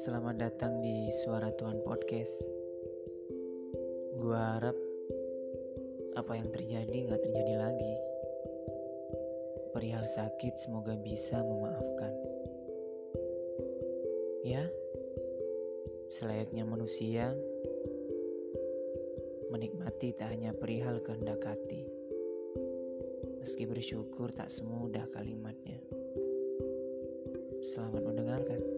Selamat datang di Suara Tuhan Podcast. Gua harap apa yang terjadi nggak terjadi lagi. Perihal sakit semoga bisa memaafkan. Ya, selayaknya manusia menikmati tak hanya perihal kehendak hati Meski bersyukur tak semudah kalimatnya. Selamat mendengarkan.